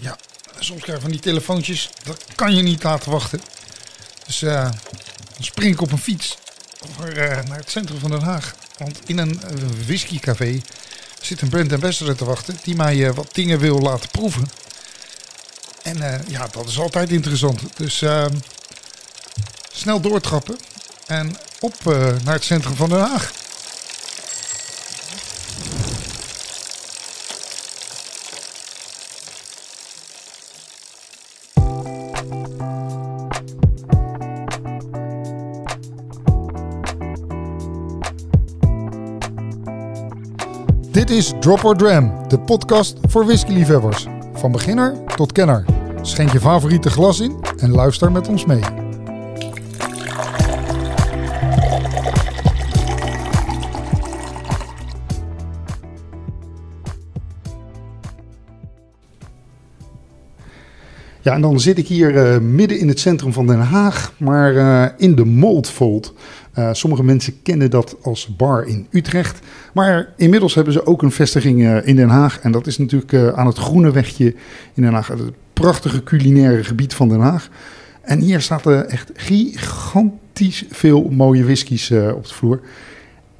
Ja, soms krijg van die telefoontjes, dat kan je niet laten wachten. Dus eh, dan spring ik op een fiets eh, naar het centrum van Den Haag. Want in een uh, whiskycafé zit een brand ambassador te wachten die mij eh, wat dingen wil laten proeven. En eh, ja, dat is altijd interessant. Dus ehm, snel doortrappen en op eh, naar het centrum van Den Haag. Dit is Drop or Dram, de podcast voor whiskyliefhebbers. Van beginner tot kenner. Schenk je favoriete glas in en luister met ons mee. Ja, en dan zit ik hier eh, midden in het centrum van Den Haag, maar eh, in de Moldfold. Eh, sommige mensen kennen dat als bar in Utrecht. Maar inmiddels hebben ze ook een vestiging eh, in Den Haag. En dat is natuurlijk eh, aan het Groene Wegje in Den Haag. Het prachtige culinaire gebied van Den Haag. En hier staat er echt gigantisch veel mooie whiskies op de vloer.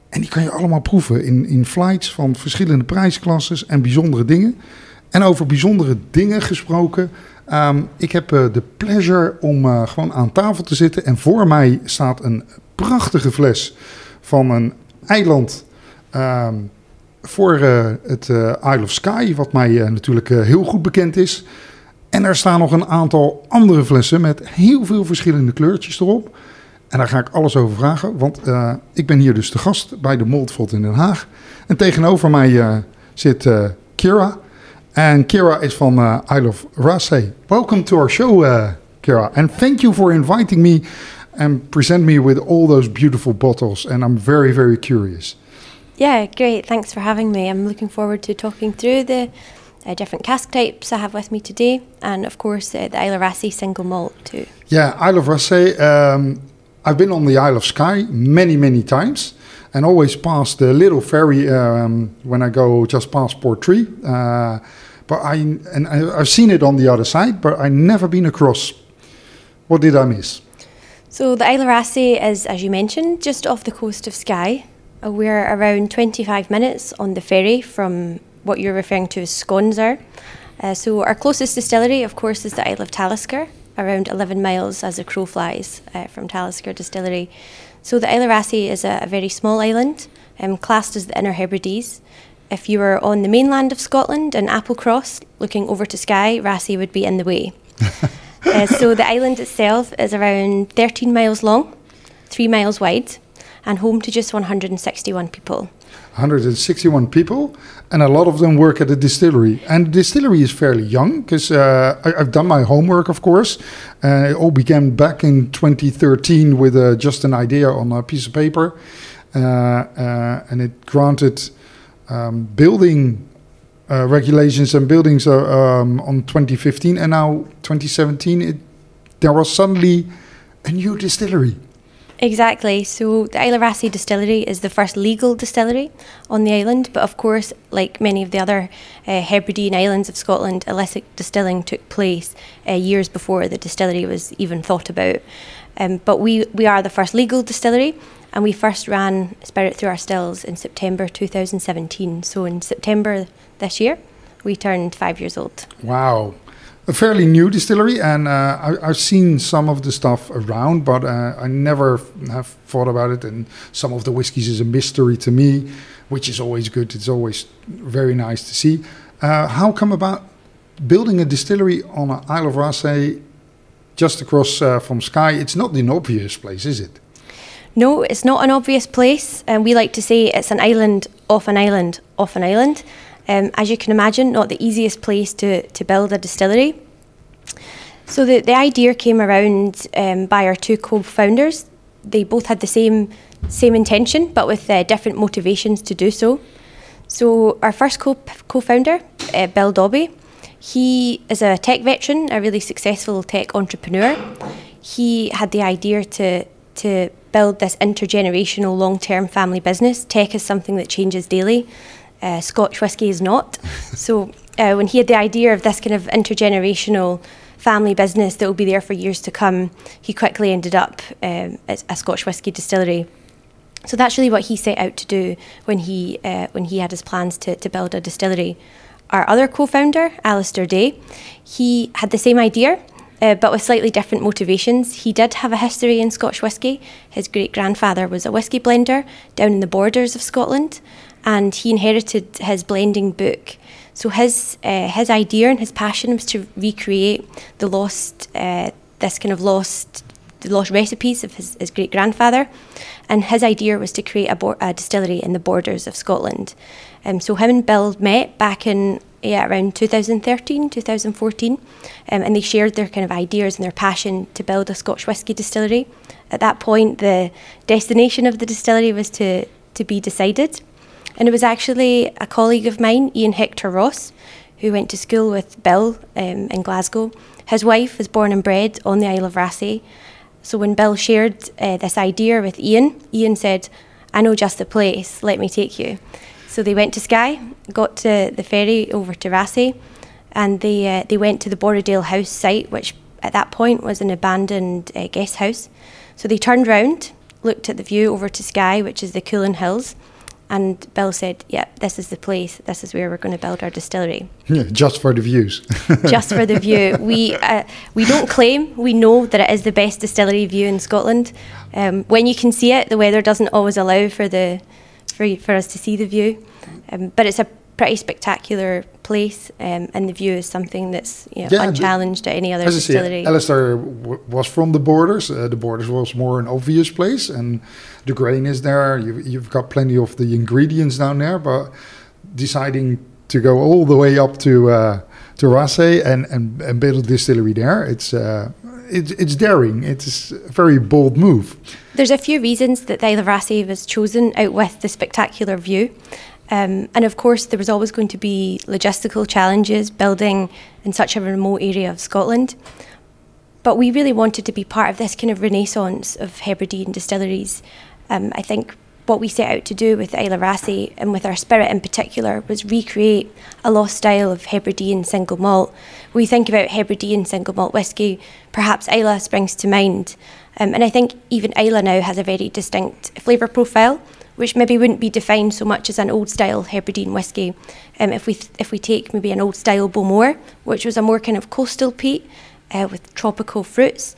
En die kan je allemaal proeven in, in flights van verschillende prijsklasses en bijzondere dingen. En over bijzondere dingen gesproken. Ehm, ik heb eh, de pleasure om eh, gewoon aan tafel te zitten. En voor mij staat een prachtige fles van een eiland ehm, voor eh, het Isle of Skye. Wat mij natuurlijk heel goed bekend is. En er staan nog een aantal andere flessen met heel veel verschillende kleurtjes erop. En daar ga ik alles over vragen, want ik ben hier dus de gast bij de Moldvot in Den Haag. En tegenover mij zit Kira. En Kira is from eh, Isle of Raasay. Welcome to our show, uh, Kira. And thank you for inviting me and present me with all those beautiful bottles. And I'm very, very curious. Yeah, great. Thanks for having me. I'm looking forward to talking through the uh, different cask types I have with me today, and of course uh, the of Raasay single malt too. Yeah, Isle of Raasay. Um, I've been on the Isle of Skye many, many times, and always past the little ferry um, when I go just past Portree. Uh, but I and I, I've seen it on the other side, but I never been across. What did I miss? So the Isla Raasay is, as you mentioned, just off the coast of Skye. Uh, we're around 25 minutes on the ferry from what you're referring to as Sconser. Uh, so our closest distillery, of course, is the Isle of Talisker, around 11 miles as the crow flies uh, from Talisker Distillery. So the Isle of Raasay is a, a very small island, um, classed as the Inner Hebrides. If you were on the mainland of Scotland in Applecross, looking over to Skye, Raasay would be in the way. Uh, so the island itself is around 13 miles long, 3 miles wide, and home to just 161 people. 161 people, and a lot of them work at the distillery. And the distillery is fairly young because uh, I've done my homework, of course. Uh, it all began back in 2013 with uh, just an idea on a piece of paper, uh, uh, and it granted um, building. Uh, regulations and buildings um, on 2015 and now 2017 it, there was suddenly a new distillery Exactly. So the Isla Raasay distillery is the first legal distillery on the island, but of course, like many of the other uh, Hebridean islands of Scotland, illicit distilling took place uh, years before the distillery was even thought about. Um, but we, we are the first legal distillery, and we first ran spirit through our stills in September 2017. So in September this year, we turned five years old. Wow. A fairly new distillery, and uh, I, I've seen some of the stuff around, but uh, I never have thought about it. And some of the whiskies is a mystery to me, which is always good. It's always very nice to see. Uh, how come about building a distillery on an Isle of Raasay just across uh, from Skye? It's not an obvious place, is it? No, it's not an obvious place, and we like to say it's an island off an island off an island. Um, as you can imagine, not the easiest place to, to build a distillery. So the, the idea came around um, by our two co-founders. They both had the same same intention, but with uh, different motivations to do so. So our first co- co-founder, uh, Bill Dobbie, he is a tech veteran, a really successful tech entrepreneur. He had the idea to to build this intergenerational long-term family business. Tech is something that changes daily. Uh, Scotch whisky is not. so uh, when he had the idea of this kind of intergenerational family business that will be there for years to come, he quickly ended up um, at a Scotch whisky distillery. So that's really what he set out to do when he uh, when he had his plans to, to build a distillery. Our other co-founder, Alasdair Day, he had the same idea, uh, but with slightly different motivations. He did have a history in Scotch whisky. His great grandfather was a whisky blender down in the borders of Scotland, and he inherited his blending book. So his uh, his idea and his passion was to recreate the lost uh, this kind of lost the lost recipes of his, his great grandfather, and his idea was to create a, bo- a distillery in the borders of Scotland. Um, so him and Bill met back in yeah, around 2013, 2014, um, and they shared their kind of ideas and their passion to build a Scotch whisky distillery. At that point, the destination of the distillery was to, to be decided, and it was actually a colleague of mine, Ian Hector Ross, who went to school with Bill um, in Glasgow. His wife was born and bred on the Isle of Raasay, so when Bill shared uh, this idea with Ian, Ian said, I know just the place, let me take you. So they went to Skye, got to the ferry over to Raasay, and they, uh, they went to the Borodale House site, which at that point was an abandoned uh, guest house. So they turned round, looked at the view over to Skye, which is the Cuillin Hills, and Bill said, "Yeah, this is the place. This is where we're going to build our distillery." Yeah, just for the views. just for the view. We uh, we don't claim. We know that it is the best distillery view in Scotland. Um, when you can see it, the weather doesn't always allow for the for for us to see the view, um, but it's a pretty spectacular place, um, and the view is something that's you know, yeah, unchallenged the, at any other as. I say, Alasdair was from the borders. Uh, the borders was more an obvious place, and the grain is there. You've, you've got plenty of the ingredients down there, but deciding to go all the way up to uh, to Raasay and, and, and build a distillery there, it's uh, it's, it's daring. It's a very bold move. There's a few reasons that the Isle of Raasay was chosen out with the spectacular view. Um, and of course, there was always going to be logistical challenges building in such a remote area of Scotland. But we really wanted to be part of this kind of renaissance of Hebridean distilleries. Um, I think what we set out to do with Isla Raasay and with our spirit in particular was recreate a lost style of Hebridean single malt. When we think about Hebridean single malt whisky, perhaps Islay springs to mind. Um, and I think even Islay now has a very distinct flavour profile which maybe wouldn't be defined so much as an old style Hebridean whisky. Um, if we if we take maybe an old style Bowmore, which was a more kind of coastal peat uh, with tropical fruits,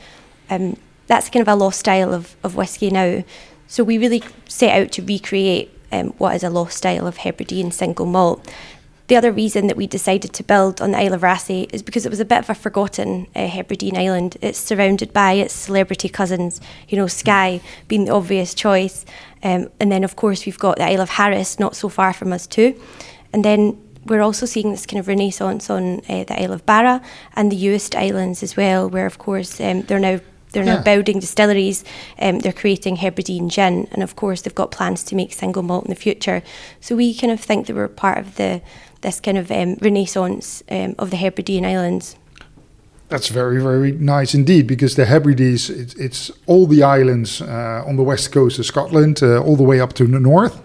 um, that's kind of a lost style of, of whisky now. So we really set out to recreate um, what is a lost style of Hebridean single malt. The other reason that we decided to build on the Isle of Raasay is because it was a bit of a forgotten uh, Hebridean island. It's surrounded by its celebrity cousins, you know, Skye being the obvious choice. Um, and then, of course, we've got the Isle of Harris not so far from us, too. And then we're also seeing this kind of renaissance on uh, the Isle of Barra and the Uist Islands as well, where, of course, um, they're now they're yeah. now building distilleries. Um, they're creating Hebridean gin, and of course, they've got plans to make single malt in the future. So we kind of think that we're part of the this kind of um, renaissance um, of the Hebridean Islands. That's very, very nice indeed, because the Hebrides, it's, it's all the islands uh, on the west coast of Scotland, uh, all the way up to the north.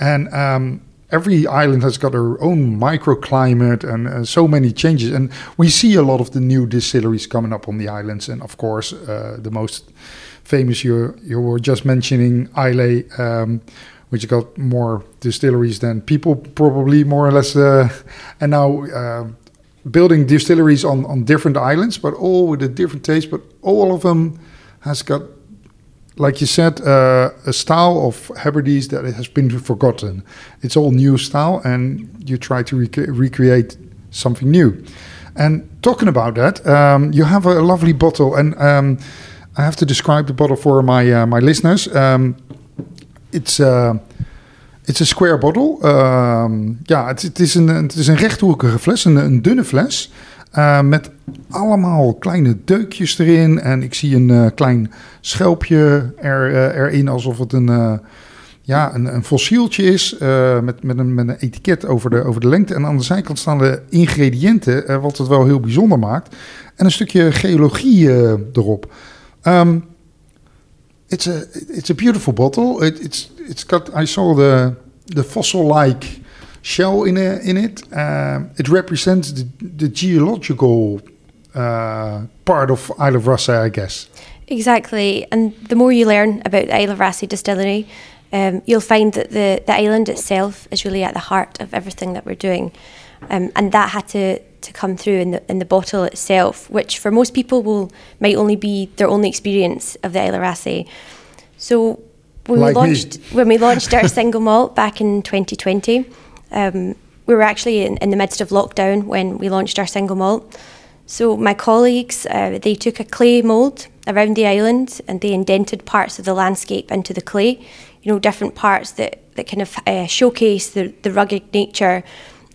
And um, every island has got their own microclimate and uh, so many changes. And we see a lot of the new distilleries coming up on the islands. And of course, uh, the most famous you, you were just mentioning, Islay. Um, which got more distilleries than people probably more or less uh, and now uh, building distilleries on, on different islands but all with a different taste but all of them has got like you said uh, a style of Hebrides that has been forgotten. It's all new style and you try to rec recreate something new. And talking about that um, you have a lovely bottle and um, I have to describe the bottle for my uh, my listeners. Um, it's uh, it's a square bottle. Um, ja, het, het, is een, het is een rechthoekige fles, een, dunne fles. Uh, met allemaal kleine deukjes erin. En ik zie een uh, klein schelpje er, uh, erin, alsof het een, ja, een, een fossieltje is. met, met, een, met een etiket over de, over de lengte. En aan de zijkant staan de ingrediënten, wat het wel heel bijzonder maakt. En een stukje geologie erop. Um, it's a it's a beautiful bottle. It, it's it's got I saw the the fossil like shell in a, in it. Um, it represents the, the geological uh, part of Isle of Raasay, I guess. Exactly, and the more you learn about the Isle of Raasay distillery, um, you'll find that the, the island itself is really at the heart of everything that we're doing. Um, and that had to, to come through in the, in the bottle itself, which for most people will might only be their only experience of the Isle of So when Like we me. launched when we launched our single malt back in 2020, um, we were actually in, in the midst of lockdown when we launched our single malt. So my colleagues uh, they took a clay mold around the island and they indented parts of the landscape into the clay. You know, different parts that that kind of uh, showcase the the rugged nature.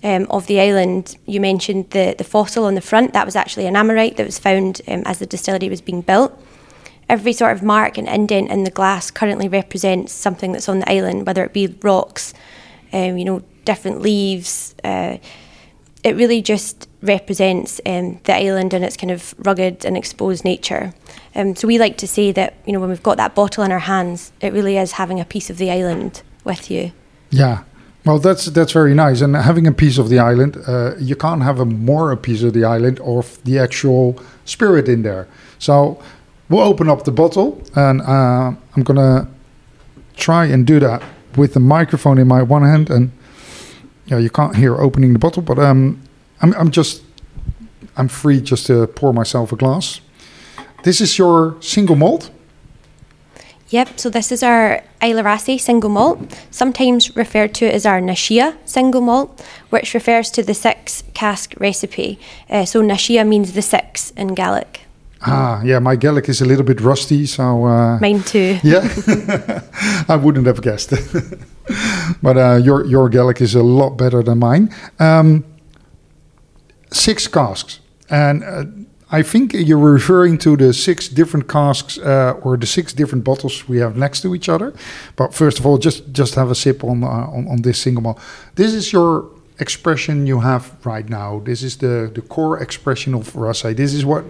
Um, of the island, you mentioned the, the fossil on the front. That was actually an ammonite that was found um, as the distillery was being built every sort of mark and indent in the glass currently represents something that's on the island, whether it be rocks, um, you know, different leaves. Uh, it really just represents um, the island and its kind of rugged and exposed nature. Um, so we like to say that you know when we've got that bottle in our hands, it really is having a piece of the island with you. Yeah. Well, that's that's very nice. And having a piece of the island, uh, you can't have a more a piece of the island of the actual spirit in there. So we'll open up the bottle, and uh, I'm gonna try and do that with the microphone in my one hand. And yeah, you can't hear opening the bottle, but um, I'm I'm just I'm free just to pour myself a glass. This is your single malt. Yep, so this is our Isla Raasay single malt, sometimes referred to as our Na Sia single malt, which refers to the six cask recipe. Uh, so Na Sia means the six in Gaelic. Ah, yeah, my Gaelic is a little bit rusty, so uh, Mine too. Yeah, I wouldn't have guessed. but uh, your your Gaelic is a lot better than mine. Um, six casks, and uh, I think you're referring to the six different casks uh, or the six different bottles we have next to each other. But first of all, just just have a sip on uh, on, on this single malt. This is your expression you have right now. This is the the core expression of Raasay. This is what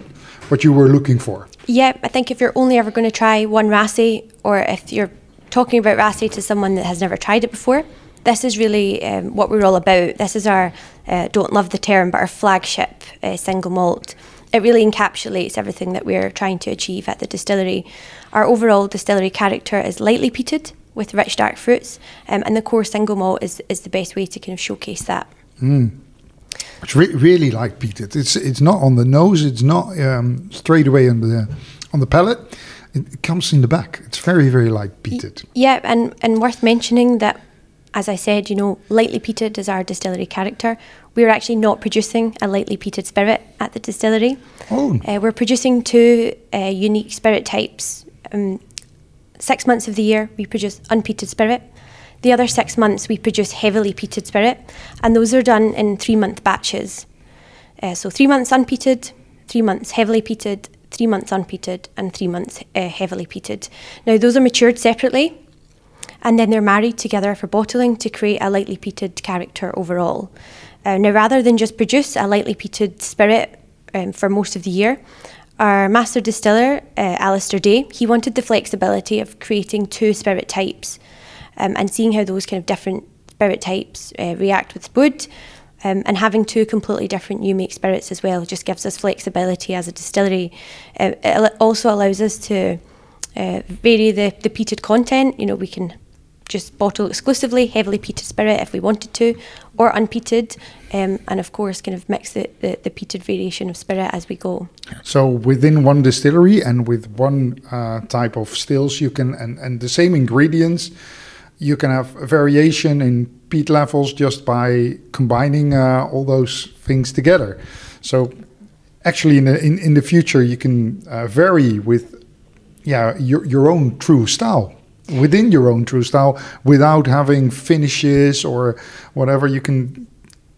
what you were looking for. Yep, I think if you're only ever going to try one Raasay, or if you're talking about Raasay to someone that has never tried it before, this is really um, what we're all about. This is our, uh, don't love the term, but our flagship uh, single malt. It really encapsulates everything that we're trying to achieve at the distillery. Our overall distillery character is lightly peated with rich dark fruits, um, and the core single malt is, is the best way to kind of showcase that. It's re- really like peated. It's it's not on the nose. It's not um, straight away on the on the palate. It, comes in the back. It's very very like peated. Yeah, and, and worth mentioning that, as I said, you know, lightly peated is our distillery character. We're actually not producing a lightly peated spirit at the distillery. Oh, Uh, we're producing two uh, unique spirit types. Um, six months of the year, we produce unpeated spirit. The other six months, we produce heavily peated spirit, and those are done in three month batches. Uh, so, three months unpeated, three months heavily peated, three months unpeated, and three months uh, heavily peated. Now, those are matured separately, and then they're married together for bottling to create a lightly peated character overall. Uh, now, rather than just produce a lightly peated spirit um, for most of the year, our master distiller, uh, Alasdair Day, he wanted the flexibility of creating two spirit types um, and seeing how those kind of different spirit types uh, react with wood. Um, and having two completely different new make spirits as well just gives us flexibility as a distillery. Uh, it also allows us to uh, vary the, the peated content. You know, we can just bottle exclusively heavily peated spirit if we wanted to, or unpeated, um, and of course, kind of mix the, the, the peated variation of spirit as we go. so within one distillery and with one uh, type of stills, you can and and the same ingredients, you can have a variation in peat levels just by combining uh, all those things together. So actually, in the, in, in the future, you can uh, vary with yeah your your own true style within your own true style without having finishes or whatever. You can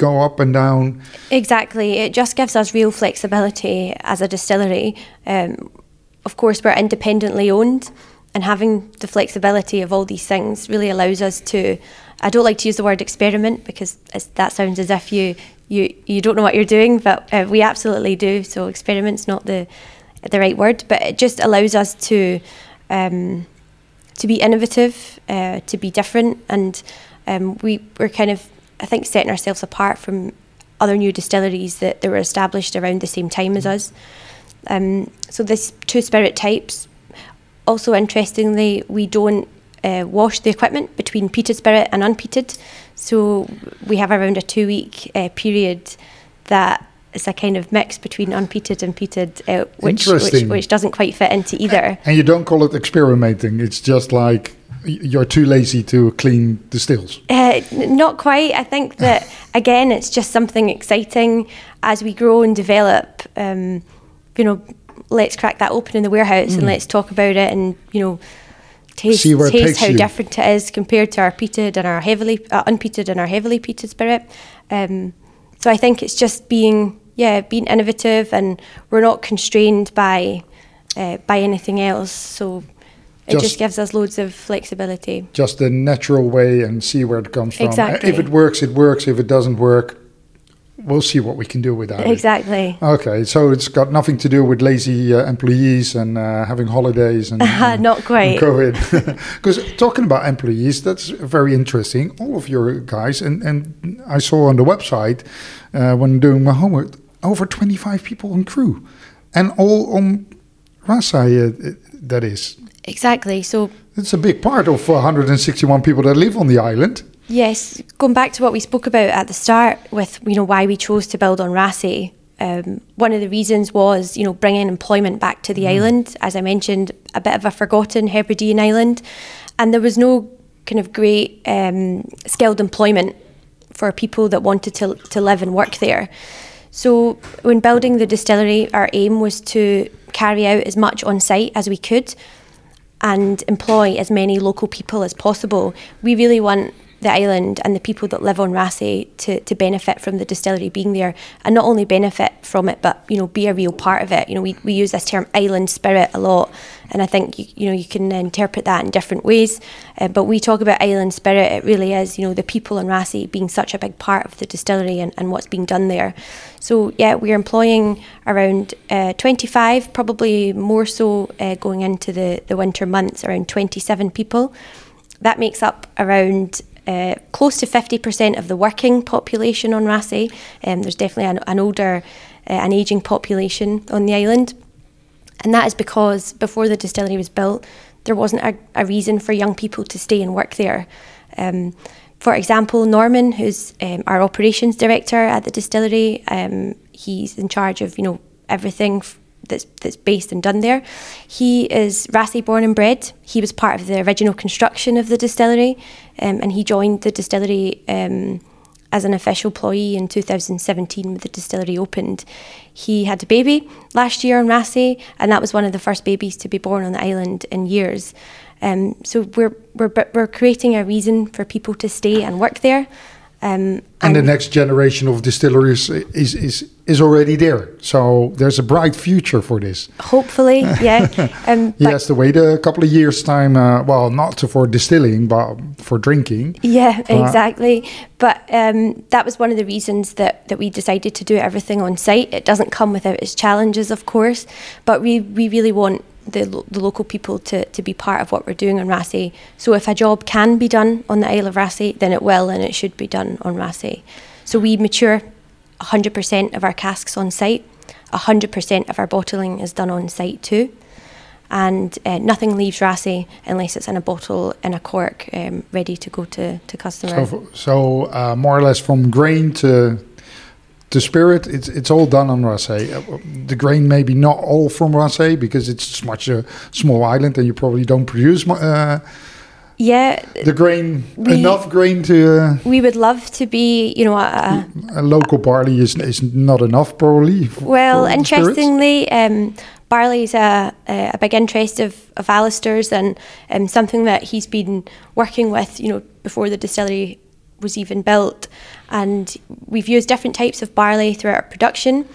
go up and down. Exactly. It just gives us real flexibility as a distillery. Um, of course, we're independently owned, and having the flexibility of all these things really allows us to. I don't like to use the word experiment because that sounds as if you, you, you don't know what you're doing, but uh, we absolutely do. So, experiment's not the, the right word, but it just allows us to. Um, to be innovative, uh, to be different, and um, we we're kind of I think, setting ourselves apart from other new distilleries that, that were established around the same time as us. Um, so there's two spirit types. Also, interestingly, we don't uh, wash the equipment between peated spirit and unpeated. So we have around a two-week uh, period that is a kind of mix between unpeated and peated, uh, which, which which doesn't quite fit into either. And you don't call it experimenting. It's just like you're too lazy to clean the stills. Uh, not quite. I think that again, it's just something exciting as we grow and develop. Um, you know, let's crack that open in the warehouse and let's talk about it, and you know, taste Mm. See where it taste how you. different it is compared to our peated and our heavily uh, unpeated and our heavily peated spirit. Um, so I think it's just being yeah, being innovative, and we're not constrained by uh, by anything else. So. It Just- just gives us loads of flexibility. Just the natural way and see where it comes from. Exactly. If it works, it works. If it doesn't work, we'll see what we can do without it. Exactly. Okay, so it's got nothing to do with lazy uh, employees and uh, having holidays and, and Not quite. COVID. Because talking about employees, that's very interesting. All of your guys, and, and I saw on the website uh, when doing my homework, over 25 people on crew. And all on Raasay, uh, that is. Exactly. So It's a big part of 161 people that live on the island. yes, going back to what we spoke about at the start with you know why we chose to build on Raasay. Um, one of the reasons was you know bringing employment back to the island. As I mentioned, a bit of a forgotten Hebridean island, and there was no kind of great um, skilled employment for people that wanted to to live and work there. So when building the distillery, our aim was to carry out as much on site as we could and employ as many local people as possible. We really want the island and the people that live on Raasay to, to benefit from the distillery being there. And not only benefit from it but you know be a real part of it. You know we, we use this term island spirit a lot and I think you, you know you can interpret that in different ways. Uh, but we talk about island spirit it really is you know the people on Raasay being such a big part of the distillery and, and what's being done there. So yeah we're employing around uh, 25 probably more so uh, going into the, the winter months around 27 people. That makes up around uh, close to 50% of the working population on Raasay. Um, there's definitely an, an older, uh, an ageing population on the island. And that is because before the distillery was built, there wasn't a, a reason for young people to stay and work there. Um, for example, Norman, who's um, our operations director at the distillery, um, he's in charge of you know everything that's that's based and done there. He is Raasay born and bred. He was part of the original construction of the distillery, um, and he joined the distillery um, as an official employee in 2017 when the distillery opened. He had a baby last year in Raasay, and that was one of the first babies to be born on the island in years. Um, so we're, we're we're creating a reason for people to stay and work there. Um, And the next generation of distilleries is, is, is already there. So there's a bright future for this. hopefully, yeah. Um, He but- has to wait a couple of years' time. Uh, well, not for distilling, but for drinking. Yeah, Uh, exactly. But um, that was one of the reasons that, that we decided to do everything on site. It doesn't come without its challenges, of course, but we, we really want the, lo- the local people to, to be part of what we're doing on Raasay. So if a job can be done on the Isle of Raasay, then it will and it should be done on Raasay. So we mature 100% of our casks on site. 100% of our bottling is done on site too. And uh, nothing leaves Raasay unless it's in a bottle in a cork, um, ready to go to, to customer. So, so uh, more or less from grain to to spirit, it's it's all done on Raasay. Uh, The grain maybe not all from Raasay because it's much a small island and you probably don't produce uh, yeah, the grain We- enough grain to uh, we would love to be, you know, a, a, local barley is is not enough probably. well, interestingly, um, barley is a, a big interest of, of Alasdair's and um, something that he's been working with, you know, before the distillery was even built. And we've used different types of barley throughout our production.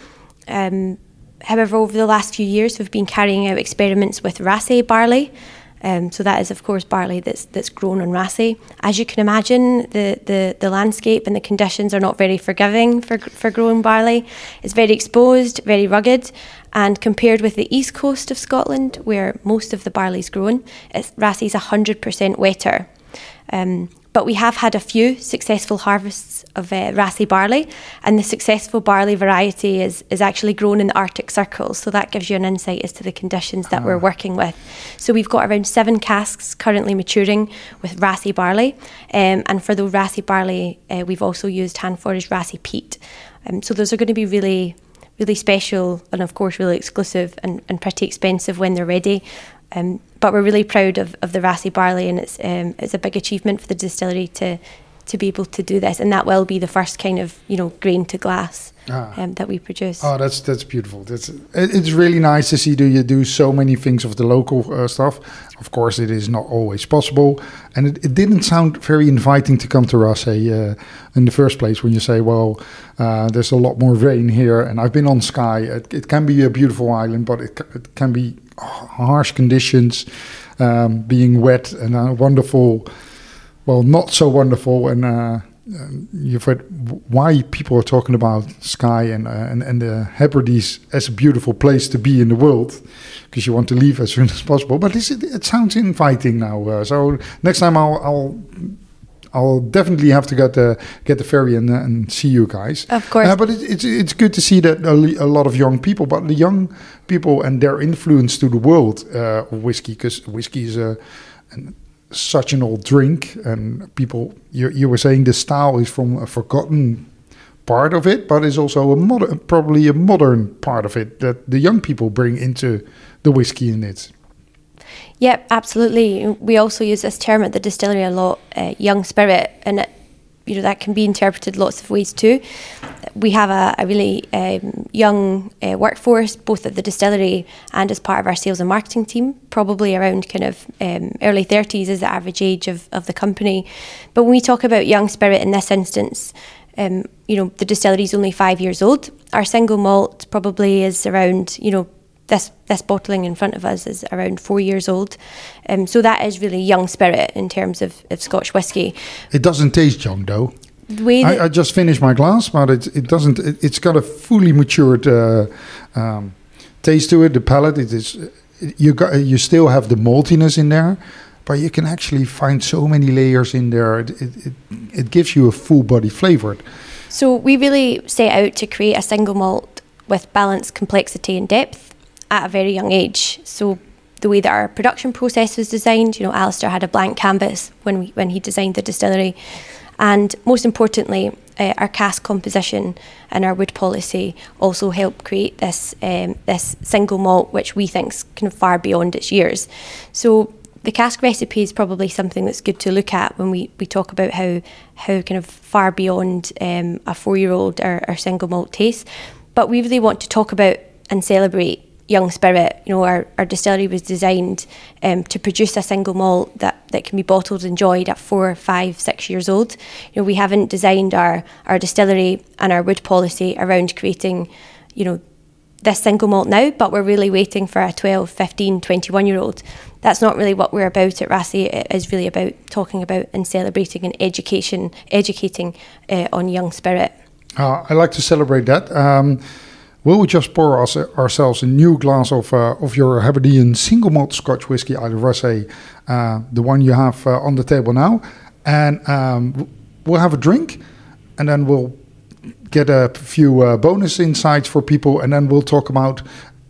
Um, however, over the last few years, we've been carrying out experiments with Raasay barley. Um, so that is, of course, barley that's that's grown on Raasay. As you can imagine, the, the, the landscape and the conditions are not very forgiving for for growing barley. It's very exposed, very rugged, and compared with the east coast of Scotland, where most of the barley is grown, Raasay's hundred percent wetter. Um, but we have had a few successful harvests of uh, Raasay barley, and the successful barley variety is, is actually grown in the Arctic Circle. So that gives you an insight as to the conditions that we're working with. So we've got around seven casks currently maturing with Raasay barley, um, and for the Raasay barley, uh, we've also used hand foraged Raasay peat. Um, so those are going to be really really special and of course really exclusive and, and pretty expensive when they're ready. Um, but we're really proud of, of the Raasay barley and it's um, it's a big achievement for the distillery to to be able to do this and that will be the first kind of you know grain to glass Ah. um, that we produce. Oh, that's that's beautiful. That's it's really nice to see do you do so many things of the local uh, stuff. Of course, it is not always possible, and it, it didn't sound very inviting to come to Raasay uh, in the first place. When you say, "Well, uh, there's a lot more rain here," and I've been on Skye. It, it can be a beautiful island, but it, it can be harsh conditions, um, being wet and uh, wonderful. Well, not so wonderful, and uh, um, you've heard why people are talking about Skye and uh, and, and the Hebrides as a beautiful place to be in the world, because you want to leave as soon as possible. But it, it sounds inviting now. Uh, so next time I'll I'll I'll definitely have to get the get the ferry and, uh, and see you guys. Of course. Uh, but it, it's it's good to see that a, a lot of young people, but the young people and their influence to the world uh, of whiskey, because whiskey is a an, such an old drink, and people. You you were saying the style is from a forgotten part of it, but is also a modern, probably a modern part of it that the young people bring into the whiskey in it. Yep, absolutely. We also use this term at the distillery a lot, uh, young spirit, and it, you know that can be interpreted lots of ways too. We have a, a really um, young uh, workforce, both at the distillery and as part of our sales and marketing team. Probably around kind of um, early thirties is the average age of, of the company. But when we talk about young spirit in this instance, um, you know the distillery is only five years old. Our single malt probably is around you know this this bottling in front of us is around four years old. Um, so that is really young spirit in terms of, of Scotch whisky. It doesn't taste young though. The way I, I just finished my glass, but it it doesn't. It, it's got a fully matured uh, um, taste to it. The palate, it is. You got you still have the maltiness in there, but you can actually find so many layers in there. It it, it, it gives you a full body flavor. so we really set out to create a single malt with balanced complexity, and depth at a very young age. So the way that our production process was designed, you know, Alasdair had a blank canvas when we when he designed the distillery, and most importantly, uh, our cask composition and our wood policy also help create this um, this single malt, which we think is kind of far beyond its years. So the cask recipe is probably something that's good to look at when we, we talk about how how kind of far beyond um, a four year old our, our single malt tastes. But we really want to talk about and celebrate young spirit. You know, our, our distillery was designed um, to produce a single malt that, that can be bottled and enjoyed at four, five, six years old. You know, we haven't designed our, our distillery and our wood policy around creating, you know, this single malt now, but we're really waiting for a 12, 15, 21 year old. That's not really what we're about at Raasay. It is really about talking about and celebrating and education, educating uh, on young spirit. Uh, I like to celebrate that. Um, we'll just pour us, ourselves a new glass of uh, of your Hebridean single malt Scotch whiskey, Raasay, uh, the one you have uh, on the table now, and um, we'll have a drink, and then we'll get a few uh, bonus insights for people, and then we'll talk about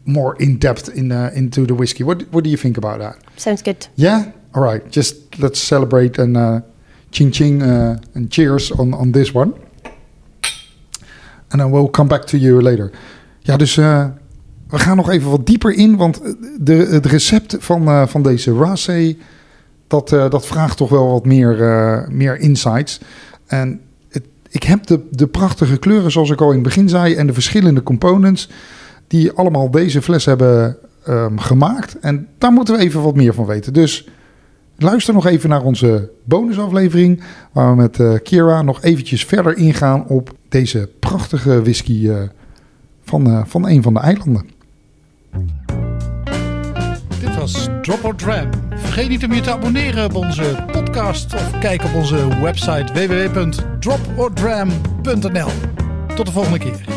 more in depth in uh, into the whiskey. What what do you think about that? Sounds good. Yeah. All right. Just let's celebrate and uh, ching ching uh, and cheers on on this one. And then we'll come back to you later. Ja, dus eh, we gaan nog even wat dieper in, want de, het recept van, eh, van deze Rassé, dat, eh, dat vraagt toch wel wat meer, eh, meer insights. En het, ik heb de, de prachtige kleuren, zoals ik al in het begin zei, en de verschillende components die allemaal deze fles hebben ehm, gemaakt. En daar moeten we even wat meer van weten. Dus luister nog even naar onze bonusaflevering, waar we met eh, Kira nog eventjes verder ingaan op deze prachtige whisky eh, van, eh, van een van de eilanden. Dit was Drop or Dram. Vergeet niet om je te abonneren op onze podcast of kijk op onze website www.dropordram.nl. Tot de volgende keer.